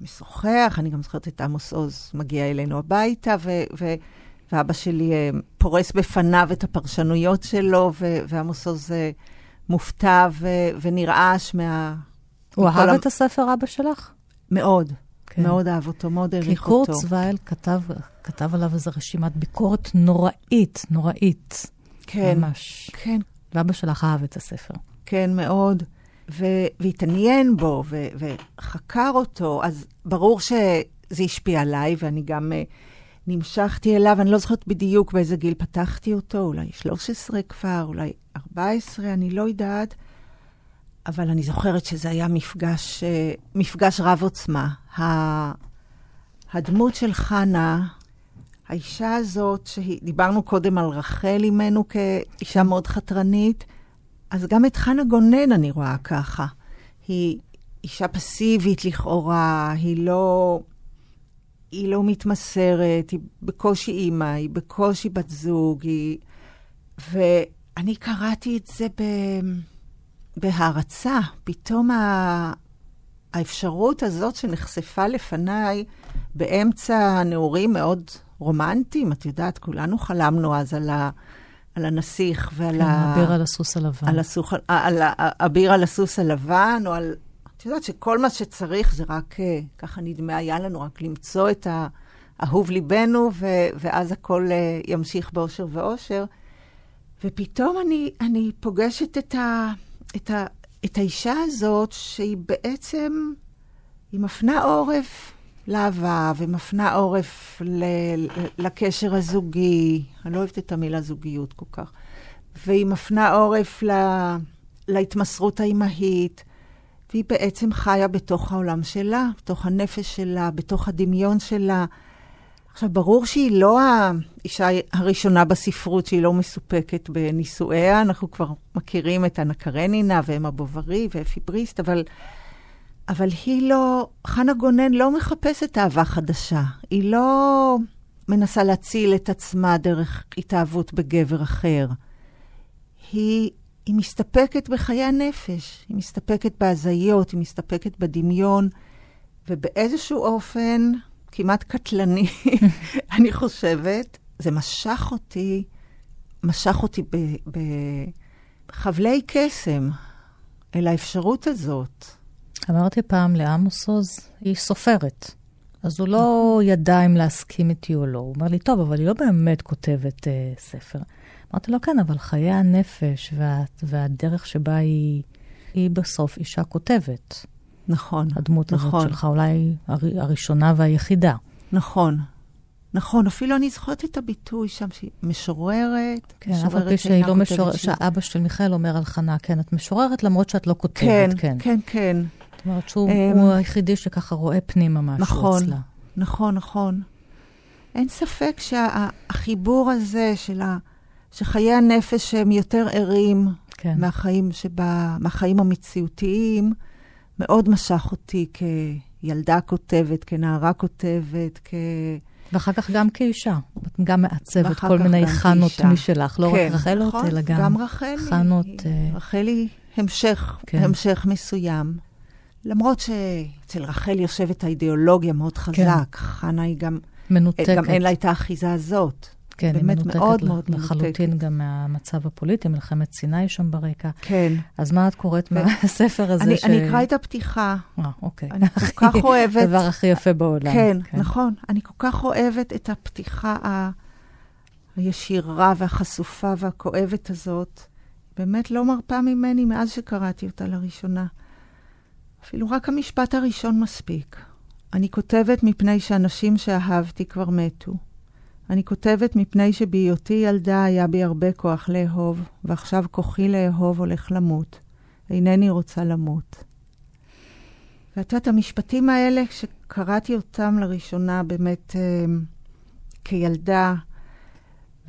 משוחח, אני גם זוכרת את עמוס עוז מגיע אלינו הביתה, ו- ו- ואבא שלי uh, פורס בפניו את הפרשנויות שלו, ו- ועמוס עוז uh, מופתע ו- ונרעש מה... הוא אהב את הספר, אבא שלך? מאוד. כן. מאוד אהב אותו, מאוד העריך אותו. כי קורט צווייל כתב, כתב עליו איזו רשימת ביקורת נוראית, נוראית. כן. ממש. כן. ואבא שלך אהב את הספר. כן, מאוד. והתעניין בו ו- וחקר אותו, אז ברור שזה השפיע עליי, ואני גם uh, נמשכתי אליו, אני לא זוכרת בדיוק באיזה גיל פתחתי אותו, אולי 13 כבר, אולי 14, אני לא יודעת, אבל אני זוכרת שזה היה מפגש, uh, מפגש רב עוצמה. הדמות של חנה, האישה הזאת, שדיברנו קודם על רחל אימנו כאישה מאוד חתרנית, אז גם את חנה גונן אני רואה ככה. היא אישה פסיבית לכאורה, היא לא, היא לא מתמסרת, היא בקושי אימא, היא בקושי בת זוג, היא... ואני קראתי את זה ב... בהערצה. פתאום ה... האפשרות הזאת שנחשפה לפניי באמצע נעורים מאוד רומנטיים, את יודעת, כולנו חלמנו אז על ה... על הנסיך ועל כן, ה... אביר על הסוס הלבן. על הסוך... על אביר על הסוס הלבן, או על... את יודעת שכל מה שצריך זה רק, אה, ככה נדמה היה לנו, רק למצוא את האהוב ליבנו, ו... ואז הכל אה, ימשיך באושר ואושר. ופתאום אני, אני פוגשת את, ה... את, ה... את האישה הזאת, שהיא בעצם, היא מפנה עורף לאהבה ומפנה עורף ל- לקשר הזוגי, אני לא אוהבת את המילה זוגיות כל כך, והיא מפנה עורף ל- להתמסרות האימהית, והיא בעצם חיה בתוך העולם שלה, בתוך הנפש שלה, בתוך הדמיון שלה. עכשיו, ברור שהיא לא האישה הראשונה בספרות שהיא לא מסופקת בנישואיה, אנחנו כבר מכירים את אנה קרנינה ואמה בוברי ואפי בריסט, אבל... אבל היא לא, חנה גונן לא מחפשת אהבה חדשה. היא לא מנסה להציל את עצמה דרך התאהבות בגבר אחר. היא, היא מסתפקת בחיי הנפש, היא מסתפקת בהזיות, היא מסתפקת בדמיון, ובאיזשהו אופן כמעט קטלני, אני חושבת, זה משך אותי, משך אותי בחבלי קסם אל האפשרות הזאת. אמרתי פעם לעמוס עוז, היא סופרת. אז הוא לא ידע אם להסכים איתי או לא. הוא אומר לי, טוב, אבל היא לא באמת כותבת uh, ספר. אמרתי לו, כן, אבל חיי הנפש וה, והדרך שבה היא, היא בסוף אישה כותבת. נכון. הדמות נכון. הזאת שלך אולי הר, הראשונה והיחידה. נכון. נכון, אפילו אני זוכרת את הביטוי שם, שהיא משוררת. כן, אף פי שהיא לא משוררת, שאבא של מיכאל אומר על חנה, כן, את משוררת למרות שאת לא כותבת, כן. כן, כן, כן. אומרת שהוא um, היחידי שככה רואה פנימה משהו נכון, אצלה. נכון, נכון. אין ספק שהחיבור הזה של ה... שחיי הנפש הם יותר ערים כן. מהחיים, שבה, מהחיים המציאותיים, מאוד משך אותי כילדה כותבת, כנערה כותבת, כ... ואחר כך גם כאישה. את גם מעצבת כל מיני חנות כאישה. משלך, לא כן, רק רחלות, נכון, אלא גם, גם רחל חנות... היא, uh... רחל היא המשך, כן. המשך מסוים. למרות שאצל רחל יושבת האידיאולוגיה מאוד חזק, כן. חנה היא גם... מנותקת. גם אין לה את האחיזה הזאת. כן, היא מנותקת מאוד מאוד לחלוטין מנותקת. גם מהמצב הפוליטי, מלחמת סיני שם ברקע. כן. אז מה את קוראת מהספר הזה? אני, ש... אני אקרא את הפתיחה. אה, אוקיי. אני כל כך אוהבת... הדבר הכי יפה בעולם. כן, כן, נכון. אני כל כך אוהבת את הפתיחה ה... הישירה והחשופה והכואבת הזאת. באמת לא מרפה ממני מאז שקראתי אותה לראשונה. אפילו רק המשפט הראשון מספיק. אני כותבת מפני שאנשים שאהבתי כבר מתו. אני כותבת מפני שבהיותי ילדה היה בי הרבה כוח לאהוב, ועכשיו כוחי לאהוב הולך למות. אינני רוצה למות. ואת יודעת, המשפטים האלה, כשקראתי אותם לראשונה באמת אה, כילדה,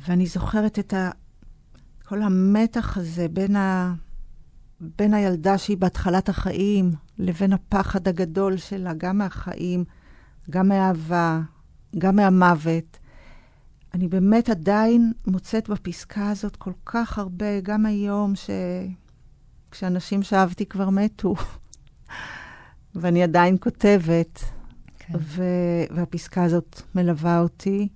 ואני זוכרת את ה... כל המתח הזה בין, ה... בין הילדה שהיא בהתחלת החיים, לבין הפחד הגדול שלה, גם מהחיים, גם מהאהבה, גם מהמוות. אני באמת עדיין מוצאת בפסקה הזאת כל כך הרבה, גם היום, ש... כשאנשים שאהבתי כבר מתו, ואני עדיין כותבת, כן. ו... והפסקה הזאת מלווה אותי.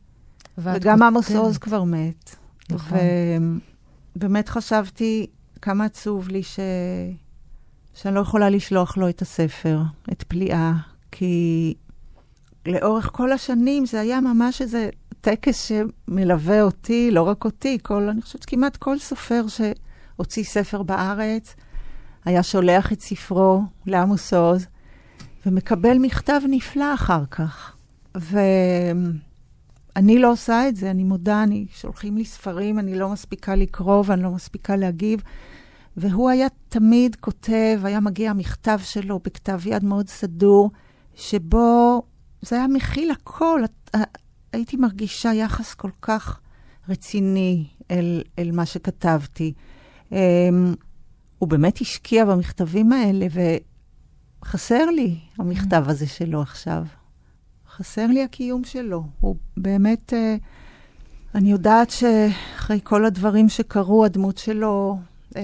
וגם עמוס עוז כבר מת. נכון. ובאמת חשבתי כמה עצוב לי ש... שאני לא יכולה לשלוח לו את הספר, את פליאה, כי לאורך כל השנים זה היה ממש איזה טקס שמלווה אותי, לא רק אותי, כל, אני חושבת כמעט כל סופר שהוציא ספר בארץ, היה שולח את ספרו לעמוס עוז, ומקבל מכתב נפלא אחר כך. ואני לא עושה את זה, אני מודה, אני, שולחים לי ספרים, אני לא מספיקה לקרוא ואני לא מספיקה להגיב. והוא היה תמיד כותב, היה מגיע מכתב שלו בכתב יד מאוד סדור, שבו זה היה מכיל הכל. הייתי מרגישה יחס כל כך רציני אל, אל מה שכתבתי. Um, הוא באמת השקיע במכתבים האלה, וחסר לי המכתב הזה שלו עכשיו. חסר לי הקיום שלו. הוא באמת, uh, אני יודעת שאחרי כל הדברים שקרו, הדמות שלו... Um,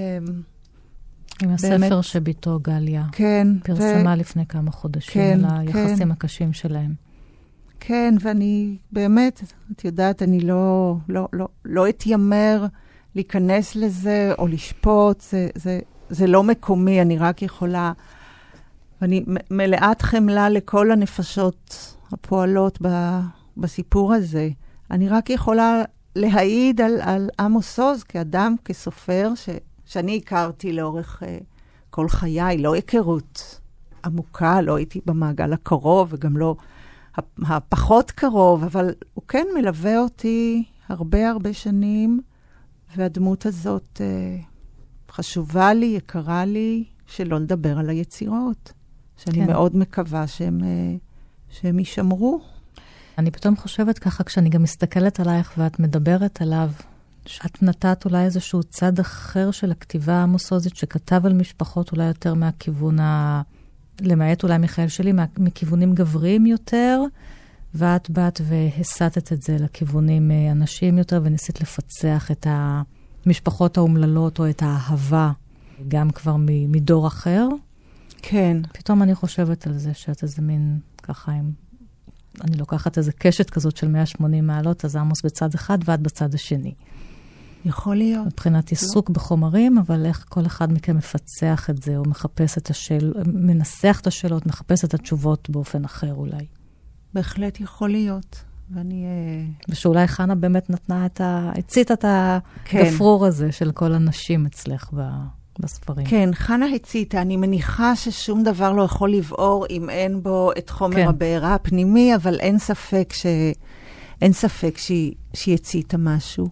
עם הספר באמת, שביתו גליה כן, פרסמה ו... לפני כמה חודשים, כן, על היחסים כן. הקשים שלהם. כן, ואני באמת, את יודעת, אני לא, לא, לא, לא אתיימר להיכנס לזה או לשפוט, זה, זה, זה לא מקומי, אני רק יכולה... ואני מלאת חמלה לכל הנפשות הפועלות ב, בסיפור הזה. אני רק יכולה להעיד על, על עמוס עוז כאדם, כסופר, ש, שאני הכרתי לאורך uh, כל חיי, לא היכרות עמוקה, לא הייתי במעגל הקרוב וגם לא הפחות קרוב, אבל הוא כן מלווה אותי הרבה הרבה שנים, והדמות הזאת אה, חשובה לי, יקרה לי, שלא נדבר על היצירות, שאני כן. מאוד מקווה שהם, אה, שהם יישמרו. אני פתאום חושבת ככה, כשאני גם מסתכלת עלייך ואת מדברת עליו, שאת נתת אולי איזשהו צד אחר של הכתיבה המוסוזית, שכתב על משפחות אולי יותר מהכיוון ה... למעט אולי מיכאל שלי, מכיוונים גבריים יותר, ואת באת והסטת את זה לכיוונים אה, הנשיים יותר, וניסית לפצח את המשפחות האומללות או את האהבה, גם כבר מדור אחר. כן. פתאום אני חושבת על זה שאת איזה מין, ככה, עם... אני לוקחת איזה קשת כזאת של 180 מעלות, אז עמוס בצד אחד ואת בצד השני. יכול להיות. מבחינת לא. עיסוק לא. בחומרים, אבל איך כל אחד מכם מפצח את זה, או מחפש את השאלות, מנסח את השאלות, מחפש את התשובות באופן אחר אולי. בהחלט יכול להיות. ואני... אה, ושאולי חנה באמת נתנה את ה... הציתה את הגפרור כן. הזה של כל הנשים אצלך ב... בספרים. כן, חנה הציתה. אני מניחה ששום דבר לא יכול לבעור אם אין בו את חומר כן. הבעירה הפנימי, אבל אין ספק ש... אין ספק שהיא, שהיא הציתה משהו.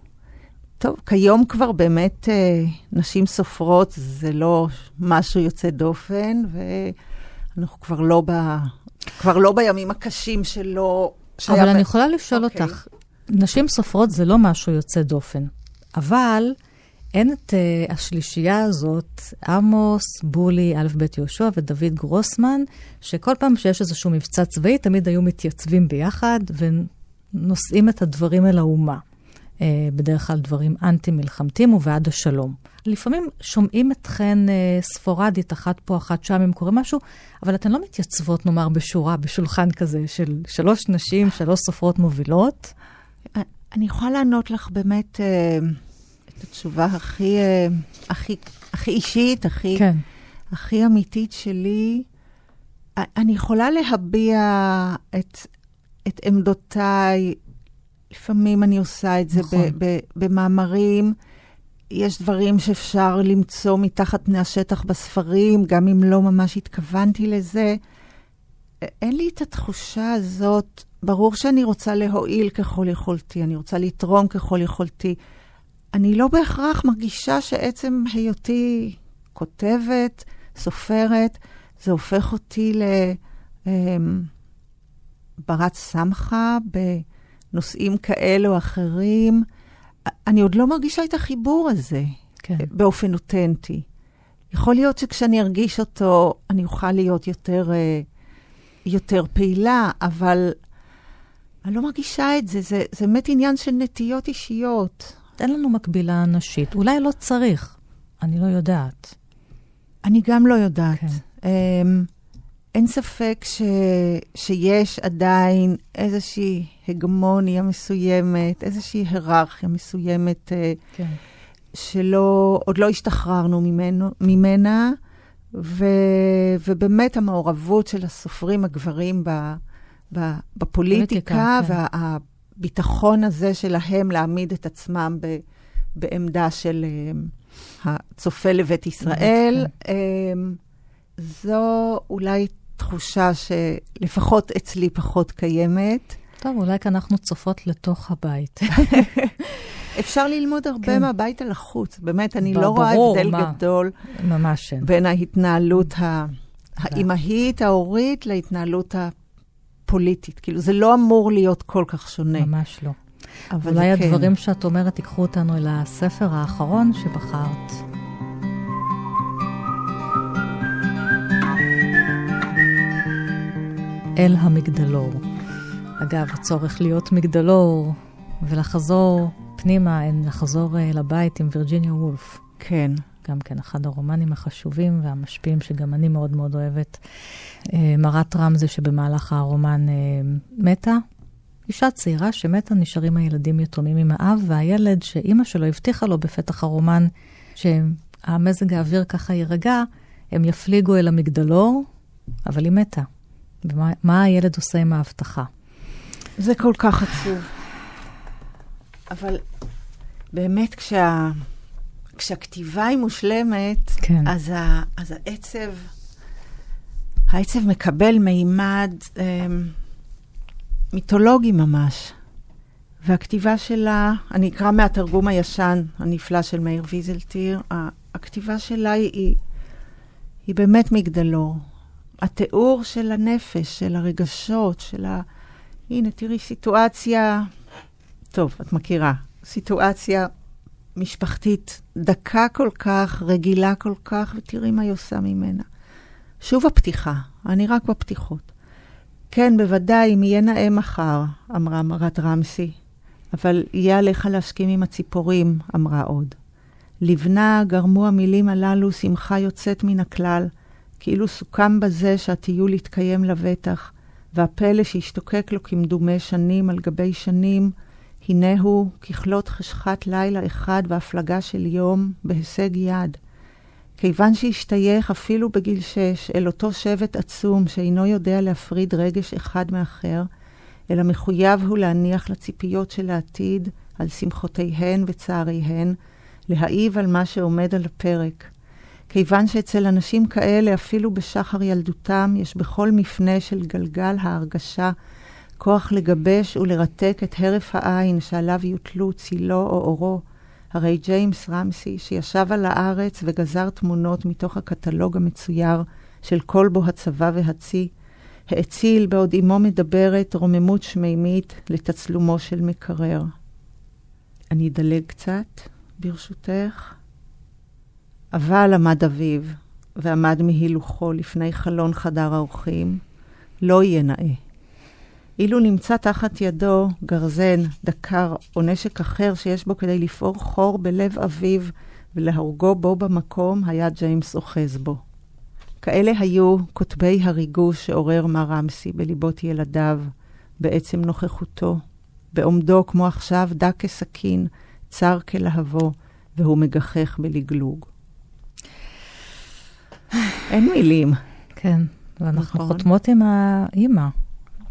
טוב, כיום כבר באמת אה, נשים סופרות זה לא משהו יוצא דופן, ואנחנו כבר לא, ב, כבר לא בימים הקשים שלא... אבל. אני יכולה לשאול okay. אוקיי. אותך, נשים סופרות זה לא משהו יוצא דופן, אבל אין את uh, השלישייה הזאת, עמוס, בולי, א' ב' יהושע ודוד גרוסמן, שכל פעם שיש איזשהו מבצע צבאי, תמיד היו מתייצבים ביחד ונושאים את הדברים אל האומה. Uh, בדרך כלל דברים אנטי-מלחמתיים ובעד השלום. לפעמים שומעים אתכן uh, ספורדית, אחת פה, אחת שם, אם קורה משהו, אבל אתן לא מתייצבות, נאמר, בשורה, בשולחן כזה של שלוש נשים, שלוש סופרות מובילות. אני יכולה לענות לך באמת... Uh... את התשובה הכי, אה, הכי, הכי אישית, הכי, כן. הכי אמיתית שלי. אני יכולה להביע את, את עמדותיי, לפעמים אני עושה את זה נכון. ב, ב, במאמרים. יש דברים שאפשר למצוא מתחת פני השטח בספרים, גם אם לא ממש התכוונתי לזה. אין לי את התחושה הזאת, ברור שאני רוצה להועיל ככל יכולתי, אני רוצה לתרום ככל יכולתי. אני לא בהכרח מרגישה שעצם היותי כותבת, סופרת, זה הופך אותי לברת אמ, סמכה בנושאים כאלה או אחרים. אני עוד לא מרגישה את החיבור הזה כן. באופן אותנטי. יכול להיות שכשאני ארגיש אותו, אני אוכל להיות יותר, אה, יותר פעילה, אבל אני לא מרגישה את זה. זה, זה באמת עניין של נטיות אישיות. אין לנו מקבילה נשית. אולי לא צריך, אני לא יודעת. אני גם לא יודעת. כן. Um, אין ספק ש, שיש עדיין איזושהי הגמוניה מסוימת, איזושהי היררכיה מסוימת, אה, כן. שלא, עוד לא השתחררנו ממנו, ממנה, ו, ובאמת המעורבות של הסופרים הגברים ב, ב, בפוליטיקה, כן. וה, הביטחון הזה שלהם להעמיד את עצמם ב, בעמדה של um, הצופה לבית ישראל, um, זו אולי תחושה שלפחות אצלי פחות קיימת. טוב, אולי כי אנחנו צופות לתוך הבית. אפשר ללמוד הרבה כן. מהבית אל החוץ. באמת, אני לא רואה הבדל מה? גדול ממש בין ההתנהלות האימהית, ההורית, להתנהלות פוליטית. כאילו, זה לא אמור להיות כל כך שונה. ממש לא. אבל אולי כן. הדברים שאת אומרת ייקחו אותנו אל הספר האחרון שבחרת. אל המגדלור. אגב, הצורך להיות מגדלור ולחזור פנימה, לחזור אל הבית עם וירג'יניה וולף. כן. גם כן אחד הרומנים החשובים והמשפיעים שגם אני מאוד מאוד אוהבת. אה, מרת רמזי שבמהלך הרומן אה, מתה. אישה צעירה שמתה, נשארים הילדים יתומים עם האב, והילד שאימא שלו הבטיחה לו בפתח הרומן שהמזג האוויר ככה יירגע, הם יפליגו אל המגדלור, אבל היא מתה. ומה הילד עושה עם ההבטחה? זה כל כך עצוב. אבל באמת, כשה... כשהכתיבה היא מושלמת, כן. אז, ה, אז העצב, העצב מקבל מימד אה, מיתולוגי ממש. והכתיבה שלה, אני אקרא מהתרגום הישן הנפלא של מאיר ויזלטיר, הכתיבה שלה היא, היא באמת מגדלור. התיאור של הנפש, של הרגשות, של ה... הנה, תראי סיטואציה, טוב, את מכירה, סיטואציה משפחתית דקה כל כך, רגילה כל כך, ותראי מה היא עושה ממנה. שוב הפתיחה, אני רק בפתיחות. כן, בוודאי, אם יהיה נאה מחר, אמרה מרת רמסי, אבל יהיה עליך להשכים עם הציפורים, אמרה עוד. לבנה גרמו המילים הללו שמחה יוצאת מן הכלל, כאילו סוכם בזה שהטיול יתקיים לבטח, והפלא שהשתוקק לו כמדומה שנים על גבי שנים, הנה הוא ככלות חשכת לילה אחד בהפלגה של יום בהישג יד. כיוון שהשתייך אפילו בגיל שש אל אותו שבט עצום שאינו יודע להפריד רגש אחד מאחר, אלא מחויב הוא להניח לציפיות של העתיד, על שמחותיהן וצעריהן, להעיב על מה שעומד על הפרק. כיוון שאצל אנשים כאלה, אפילו בשחר ילדותם, יש בכל מפנה של גלגל ההרגשה כוח לגבש ולרתק את הרף העין שעליו יוטלו צילו או אורו. הרי ג'יימס רמסי, שישב על הארץ וגזר תמונות מתוך הקטלוג המצויר של כל בו הצבא והצי, האציל בעוד אמו מדברת רוממות שמימית לתצלומו של מקרר. אני אדלג קצת, ברשותך. אבל עמד אביו, ועמד מהילוכו לפני חלון חדר האורחים, לא יהיה נאה. אילו נמצא תחת ידו גרזן, דקר או נשק אחר שיש בו כדי לפעור חור בלב אביו ולהורגו בו במקום, היה ג'יימס אוחז בו. כאלה היו כותבי הריגוש שעורר מר רמסי בליבות ילדיו, בעצם נוכחותו, בעומדו כמו עכשיו דק כסכין, צר כלהבו, והוא מגחך בלגלוג. אין מילים. כן, ואנחנו נכון. חותמות עם האימא.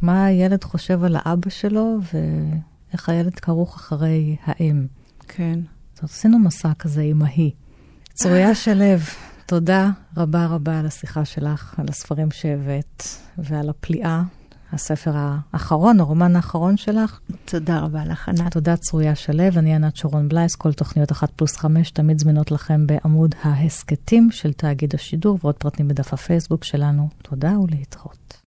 מה הילד חושב על האבא שלו, ואיך הילד כרוך אחרי האם. כן. אז עשינו מסע כזה עם ההיא. צרויה שלו, תודה רבה רבה על השיחה שלך, על הספרים שהבאת, ועל הפליאה. הספר האחרון, הרומן האחרון שלך. תודה רבה לך, ענת. תודה צרויה שלו, אני ענת שרון בלייס, כל תוכניות 1 פלוס 5 תמיד זמינות לכם בעמוד ההסכתים של תאגיד השידור ועוד פרטים בדף הפייסבוק שלנו. תודה ולהתראות.